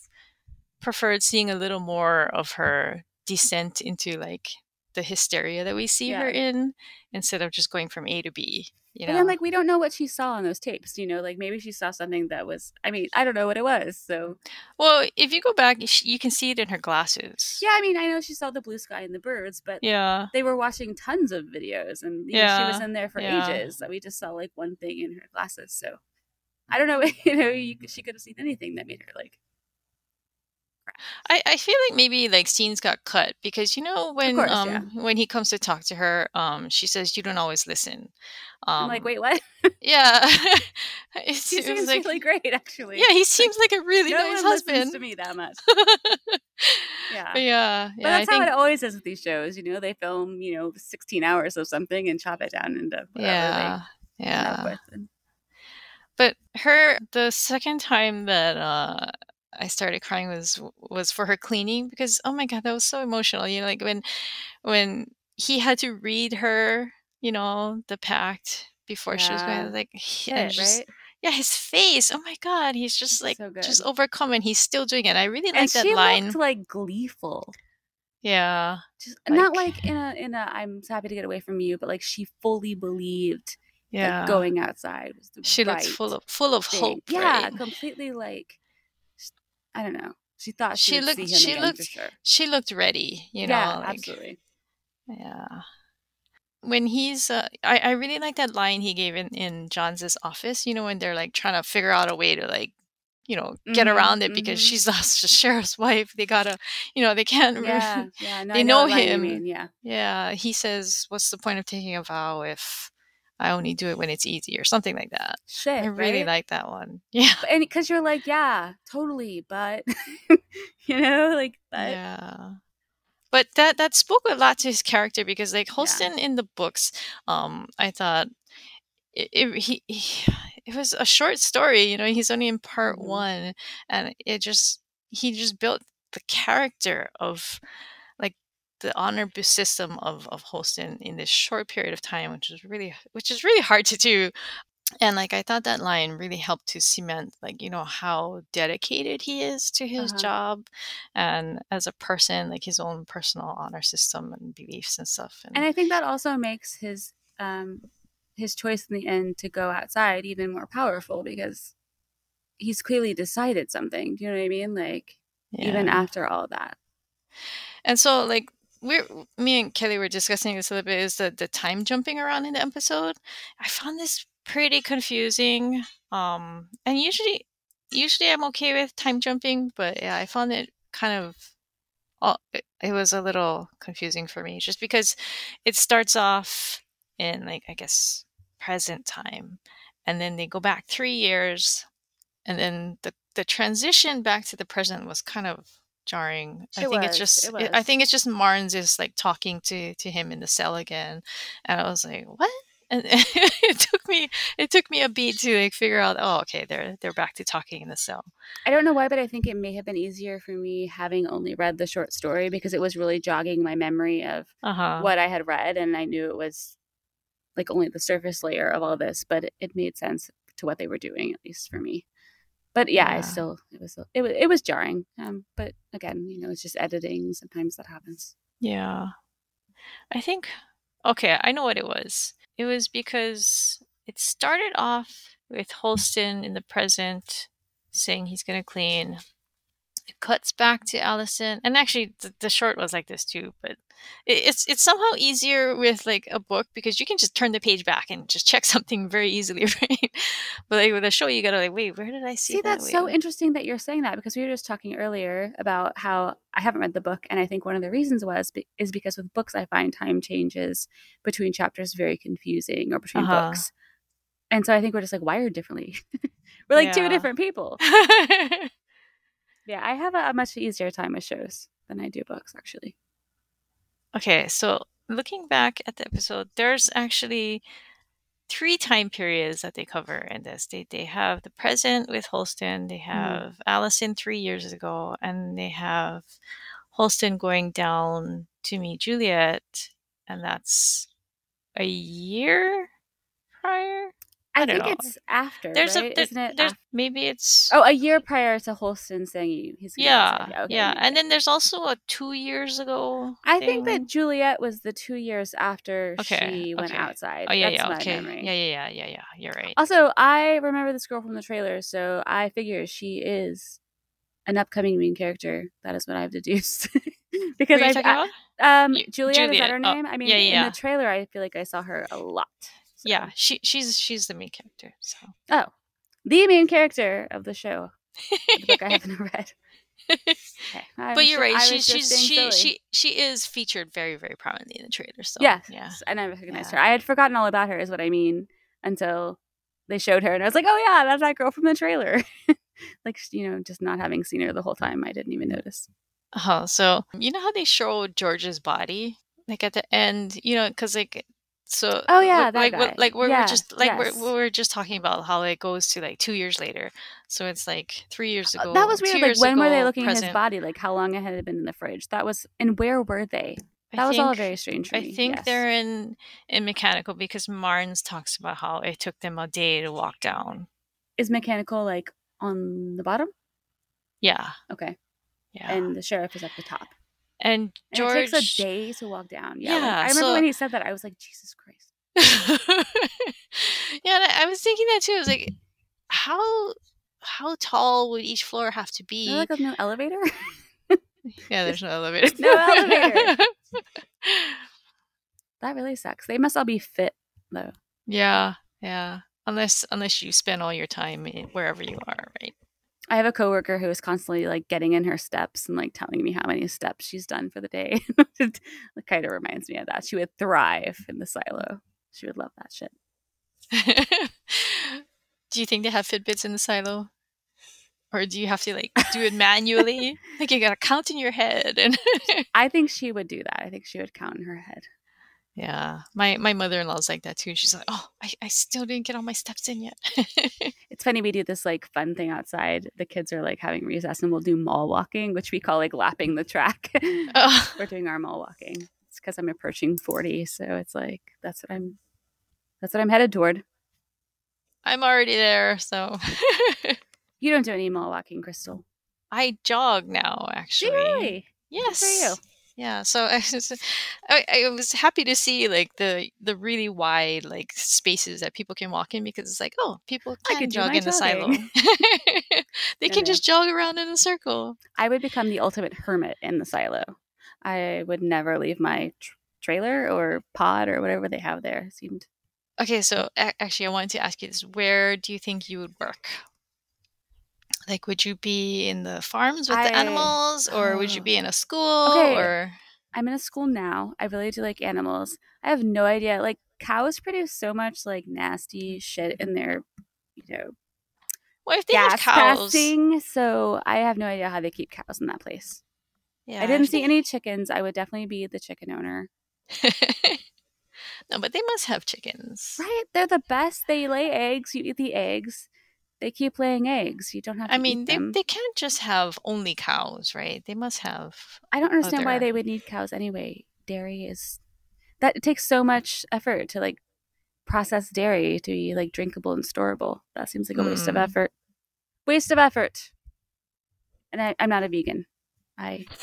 preferred seeing a little more of her descent into like the hysteria that we see her in, instead of just going from A to B. You know, And then, like, we don't know what she saw on those tapes. You know, like maybe she saw something that was. I mean, I don't know what it was. So well, if you go back, you can see it in her glasses. yeah, I mean, I know she saw the blue sky and the birds, but yeah, they were watching tons of videos, and you know, she was in there for yeah. ages. So we just saw like one thing in her glasses. So I don't know. You know, you, mm. she could have seen anything that made her like. I, I feel like maybe like scenes got cut because you know when course, um yeah. when he comes to talk to her, um, she says you don't always listen. Um, I'm like, wait, what? yeah, it's, She it was seems like really great, actually. yeah, he seems like a really no nice husband. to me that much. Yeah. But yeah, But yeah, I that's think how it always is with these shows. You know, they film, you know, 16 hours of something and chop it down into whatever yeah, they yeah. But her, the second time that uh, I started crying was was for her cleaning because oh my god, that was so emotional. You know, like when when he had to read her, you know, the pact before she was going, like, Get just right? yeah, his face. Oh my god, he's just like so just overcome, and he's still doing it. I really like and that she line. looked like gleeful. yeah, Just not Like- like in a in a I'm happy to get away from you, but like she fully believed yeah. that going outside was the she right looked full of full of thing. hope. Yeah, right? completely like I don't know. She thought she, She looked- she looked sure. She looked ready. You know, yeah, like, absolutely. Yeah. When he's, uh, I, I really like that line he gave in, in Jahns' office, you know, when they're like trying to figure out a way to like, you know, get Mhm, around it because mhm. she's the sheriff's wife. They gotta, you know, they can't. Yeah, yeah. No, They know, know what line you him. mean, Yeah, yeah. He says, what's the point of taking a vow if I only do it when it's easy or something like that. Shit, I really right? like that one. Yeah. and because you're like, yeah, totally, but you know, like that. Yeah. But that that spoke a lot to his character because like Holston in the books, um, I thought it, it he, he it was a short story, you know, he's only in part Mhm. one and it just he just built the character of the honor system of of Holston in this short period of time, which is really which is really hard to do. And like I thought that line really helped to cement like you know how dedicated he is to his Uh-huh. job and as a person like his own personal honor system and beliefs and stuff. And I think that also makes his um his choice in the end to go outside even more powerful because he's clearly decided something. Do you know what I mean? Like even after all that. And so like we're me and Kelly were discussing this a little bit is the the time jumping around in the episode. I found this pretty confusing. Um and usually usually I'm okay with time jumping, but yeah, I found it kind of oh, it, it was a little confusing for me just because it starts off in like I guess present time and then they go back 3 years and then the the transition back to the present was kind of jarring. I It think was, it's just it I think it's just Marnes is like talking to to him in the cell again, and I was like, what? And it took me it took me a beat to like figure out. Oh, okay, they're they're back to talking in the cell. I don't know why, but I think it may have been easier for me having only read the short story because it was really jogging my memory of Uh huh. what I had read, and I knew it was like only the surface layer of all this, but it, it made sense to what they were doing, at least for me. But yeah, I still it was it was it was jarring. Um, but again, you know, it's just editing. Sometimes that happens. Yeah. I think okay, I know what it was. It was because it started off with Holston in the present saying he's going to clean. It cuts back to Allison, and actually the, the short was like this too, but it, it's it's somehow easier with like a book because you can just turn the page back and just check something very easily, right? But like with a show, you gotta like, wait, where did I see, that? See, that? that's Wait, so wait. interesting that you're saying that because we were just talking earlier about how I haven't read the book, and I think one of the reasons was is because with books I find time changes between chapters very confusing or between Uh-huh. books, and so I think we're just like wired differently. we're like two different people. Yeah, I have a, a much easier time with shows than I do books, actually. Okay, so looking back at the episode, there's actually three time periods that they cover in this. They they have the present with Holston, they mm-hmm. have Allison three years ago, and they have Holston going down to meet Juliette, and that's a year prior. I, I think know. it's after, There's right? a there- Isn't it? there's af- maybe it's oh, a year prior to Holston saying he's yeah outside. okay, yeah, and then there's also a two years ago. I think that Juliette was the two years after Okay, she went okay. outside. Oh yeah That's yeah okay memory. yeah yeah yeah yeah yeah you're right. Also, I remember this girl from the trailer, so I figure she is an upcoming main character. That is what I've deduced. because I? I um You- Juliette, is that Juliette. her Oh, name? I mean, yeah, in the trailer, I feel like I saw her a lot. So- Yeah, she she's she's the main character. So Oh, the main character of the show. The book I haven't read. Okay. But you're right. She she's she silly. she she is featured very very prominently in the trailer. So Yes. yeah. And I recognized Yeah. her. I had forgotten all about her, is what I mean, until they showed her, and I was like, "Oh yeah, that's that girl from the trailer." like you know, just not having seen her the whole time, I didn't even notice. Uh-huh. So you know how they show George's body, like at the end, you know, because like so. Oh, yeah, like like, like we're, Yeah, we're just like yes. we're, we're just talking about how it goes to like two years later. So it's like three years Uh, ago. that was weird. Like when were they ago, looking at his body? Like how long it had it been in the fridge? That was and where were they? I That was all think- very strange for I me. think yes. they're in in mechanical because Marnes talks about how it took them a day to walk down. Is mechanical like on the bottom? Yeah, Okay, yeah. and the sheriff is at the top. And And it takes a day to walk down. Yeah, Yeah, I remember so- when he said that. I was like, Jesus Christ. yeah, and I, was thinking that too. I was like, how how tall would each floor have to be? there like a no elevator? yeah, there's no elevator. No elevator. that really sucks. They must all be fit though. yeah, yeah. Unless unless you spend all your time in, wherever you are, right? I have a coworker who is constantly like getting in her steps and like telling me how many steps she's done for the day. it kind of reminds me of that. She would thrive in the silo. She would love that shit. do you think they have Fitbits in the silo? Or do you have to like do it manually? like you gotta count in your head and I think she would do that. I think she would count in her head. Yeah. My my mother in law's like that too. She's like, Oh, I, I still didn't get all my steps in yet. It's funny we do this like fun thing outside. The kids are like having recess and we'll do mall walking, which we call like lapping the track. oh, We're doing our mall walking. It's because I'm approaching 40, so it's like that's what I'm that's what I'm headed toward. I'm already there, so You don't do any mall walking, Crystal. I jog now actually. really? Yes. for you. Yeah, so I was, I, I was happy to see like the the really wide like spaces that people can walk in because it's like oh people I can jog in the silo. they can just jog around in a circle. I would become the ultimate hermit in the silo. I would never leave my tr- trailer or pod or whatever they have there. It seemed Okay, so a- actually, I wanted to ask you this: Where do you think you would work? Like, would you be in the farms with the animals, or would you oh. be in a school, Okay. or I'm in a school now. I really do like animals. I have no idea. Like cows produce so much like nasty shit in their, you know, well, if they gas have cows? passing. So I have no idea how they keep cows in that place. Yeah, I didn't see any chickens. I would definitely be the chicken owner. no, but they must have chickens. Right? They're the best. They lay eggs. You eat the eggs. They keep laying eggs. You don't have to I mean, they, them. they can't just have only cows, right? They must have. I don't understand why they would need cows anyway. Dairy is that it takes so much effort to like process dairy to be like drinkable and storable. That seems like a waste of Mm. effort. Waste of effort. And I, I'm not a vegan. I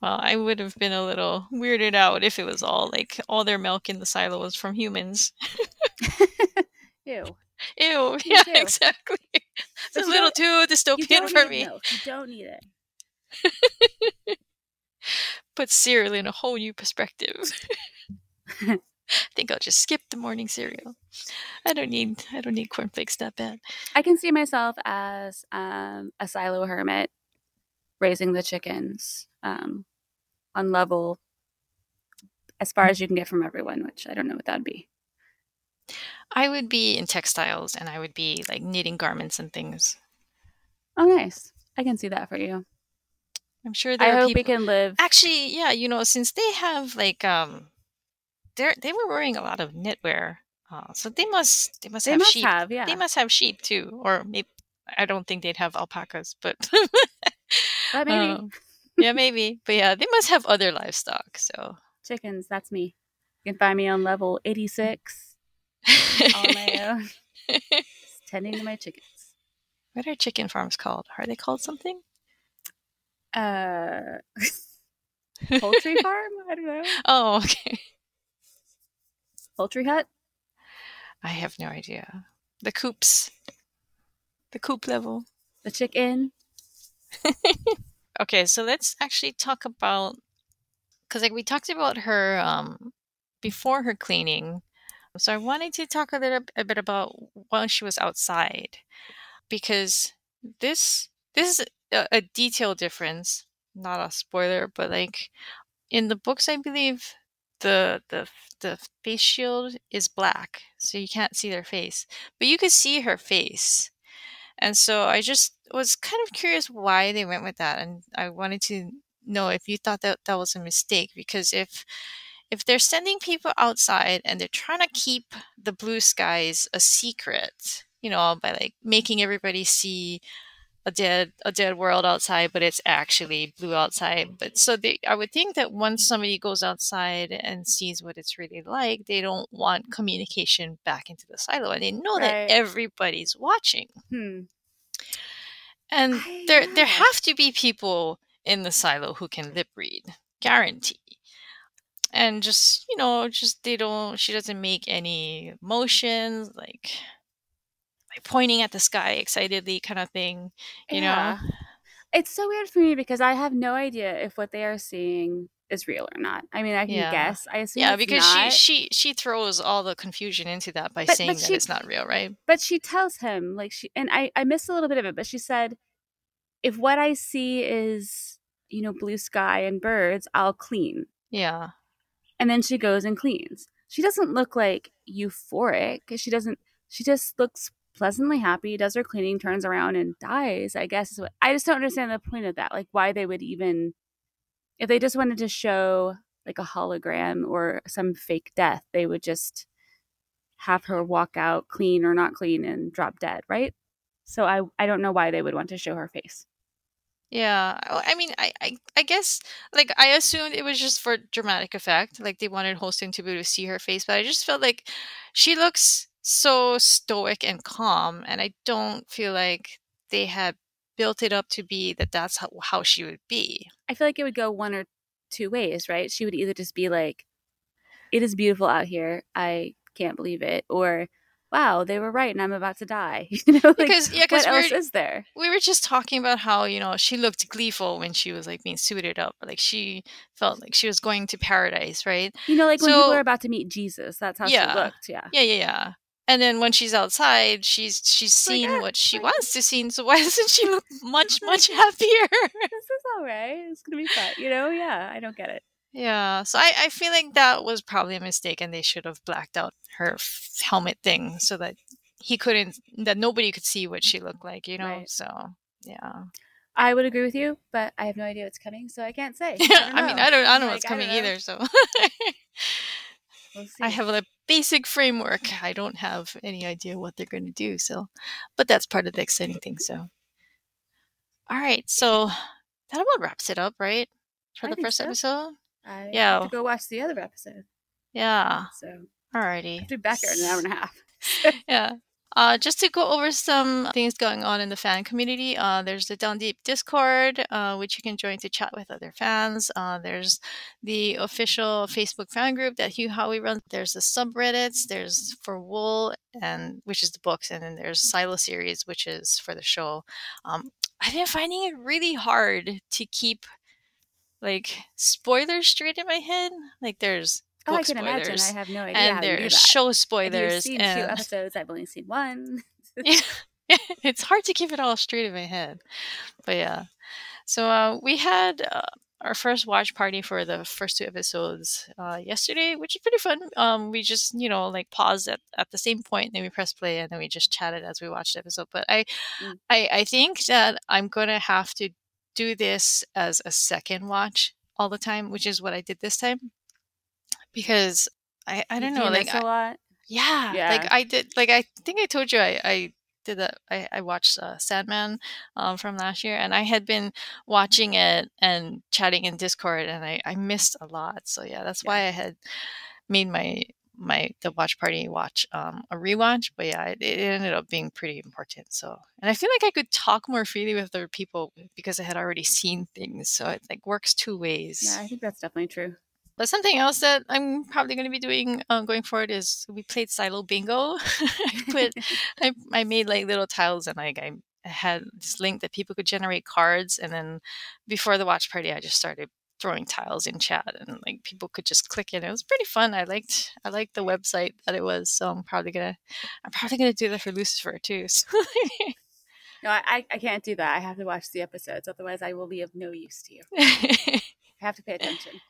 well, I would have been a little weirded out if it was all like all their milk in the silo was from humans. ew. Ew, Me yeah, too. exactly. It's But a little too dystopian for me. milk. You don't need it. Put cereal in a whole new perspective. I think I'll just skip the morning cereal. I don't need I don't need cornflakes that bad. I can see myself as um, a silo hermit raising the chickens um, on level as far as you can get from everyone, which I don't know what that'd be. I would be in textiles and I would be like knitting garments and things. Oh, nice. I can see that for you. I'm sure there I hope people we can live. actually yeah you know since they have like um they they were wearing a lot of knitwear uh, so they must they must They have must sheep have, yeah. they must have sheep too or maybe i don't think they'd have alpacas but But maybe um, yeah maybe but yeah they must have other livestock so chickens. That's me. You can find me on level 86 on my own, just tending to my chickens. what are chicken farms called are they called something Uh, poultry farm? I don't know. oh okay Poultry hut? i have no idea the coops the coop level The chicken? Okay, so let's actually talk about because like we talked about her um before her cleaning. So I wanted to talk a little a bit about when she was outside because this this is a, a detail difference, not a spoiler, but like in the books I believe the the the face shield is black, so you can't see their face, but you could see her face. And so I just was kind of curious why they went with that, and I wanted to know if you thought that that was a mistake because if if they're sending people outside and they're trying to keep the blue skies a secret, you know, by like making everybody see a dead a dead world outside, but it's actually blue outside. But so they, I would think that once somebody goes outside and sees what it's really like, they don't want communication back into the silo, and they know Right. that everybody's watching. Hmm. And I there there have to be people in the silo who can lip read, guarantee. And just you know, just they don't. She doesn't make any motions like like pointing at the sky excitedly, kind of thing. You Yeah. It's so weird for me because I have no idea if what they are seeing is real or not. I mean, I can Yeah. guess. I assume Yeah, because not, she she she throws all the confusion into that by But- saying but that she- it's not real, right? but she tells him like she and I I missed a little bit of it, but she said, if what I see is you know blue sky and birds, I'll clean. Yeah. And then she goes and cleans. she doesn't look like euphoric. She doesn't. She just looks pleasantly happy, does her cleaning, turns around and dies. I guess I just don't understand the point of that. Like why they would even if they just wanted to show like a hologram or some fake death, they would just have her walk out clean or not clean and drop dead, right? So I I don't know why they would want to show her face. Yeah, I mean, I, I, I guess like I assumed it was just for dramatic effect, like they wanted Holston to be able to see her face, but I just felt like she looks so stoic and calm, and I don't feel like they had built it up to be that that's how, how she would be. I feel like it would go one or two ways, right? She would either just be like, "It is beautiful out here. I can't believe it," or wow, they were right, and I'm about to die. you know, like, because yeah, because what else is there? We were just talking about how you know she looked gleeful when she was like being suited up, like she felt like she was going to paradise, right? You know, like so, when people are about to meet Jesus, that's how yeah, she looked. Yeah, yeah, yeah, yeah. And then when she's outside, she's she's seen like, what she wants to see. So why doesn't she look much much happier? this is all right. It's gonna be fun. You know? Yeah, I don't get it. Yeah, so I, I feel like that was probably a mistake, and they should have blacked out her f- helmet thing so that he couldn't, that nobody could see what she looked like, you know. Right. So yeah, I would agree with you, but I have no idea what's coming, so I can't say. I, I mean, I don't, I don't know like, what's coming know. either. So we'll I have a basic framework. I don't have any idea what they're going to do. So, but that's part of the exciting thing. So, all right, so that about wraps it up, right? For I the first so. episode. I yeah. have to go watch the other episode. Yeah. So alrighty. I'll be back here in an hour and a half. yeah. Uh, just to go over some things going on in the fan community, uh, there's the Down Deep Discord, uh, which you can join to chat with other fans. Uh, there's the official Facebook fan group that Hugh Howey runs. There's the subreddits. There's for Wool, and which is the books, and then there's Silo series, which is for the show. Um, I've been finding it really hard to keep like spoilers straight in my head. Like there's oh, I can spoilers, imagine. I have no idea. And there's show spoilers. I've seen and... two episodes. I've only seen one. yeah. it's hard to keep it all straight in my head. But yeah. So uh, we had uh, our first watch party for the first two episodes uh, yesterday, which is pretty fun. Um, we just, you know, like paused at, at the same point, point, then we pressed play, and then we just chatted as we watched the episode. But I, mm. I, I think that I'm gonna have to do this as a second watch all the time, which is what I did this time. Because I, I don't know, like a lot. Yeah, yeah, like I did. Like I think I told you I, I did that. I, I watched uh, Sandman um, from last year, and I had been watching it and chatting in Discord, and I, I missed a lot. So yeah, that's yeah. why I had made my my the watch party watch um, a rewatch but yeah it, it, ended up being pretty important so and i feel like i could talk more freely with other people because i had already seen things so it like works two ways. Yeah i think that's definitely true. But something else that i'm probably going to be doing um, going forward is we played silo bingo. I, put, I, I made like little tiles and like i had this link that people could generate cards and then before the watch party i just started throwing tiles in chat and like people could just click it. It was pretty fun. I liked I liked the website that it was. So I'm probably gonna I'm probably gonna do that for Lucifer too. So. no, I I can't do that. I have to watch the episodes, otherwise I will be of no use to you. I have to pay attention.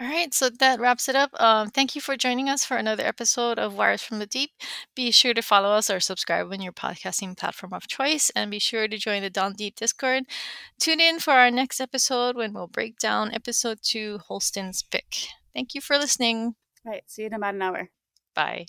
All right, so that wraps it up. Um, thank you for joining us for another episode of Wires from the Deep. Be sure to follow us or subscribe on your podcasting platform of choice, and be sure to join the Down Deep Discord. Tune in for our next episode when we'll break down episode two, Holston's Pick. Thank you for listening. All right, see you in about an hour. Bye.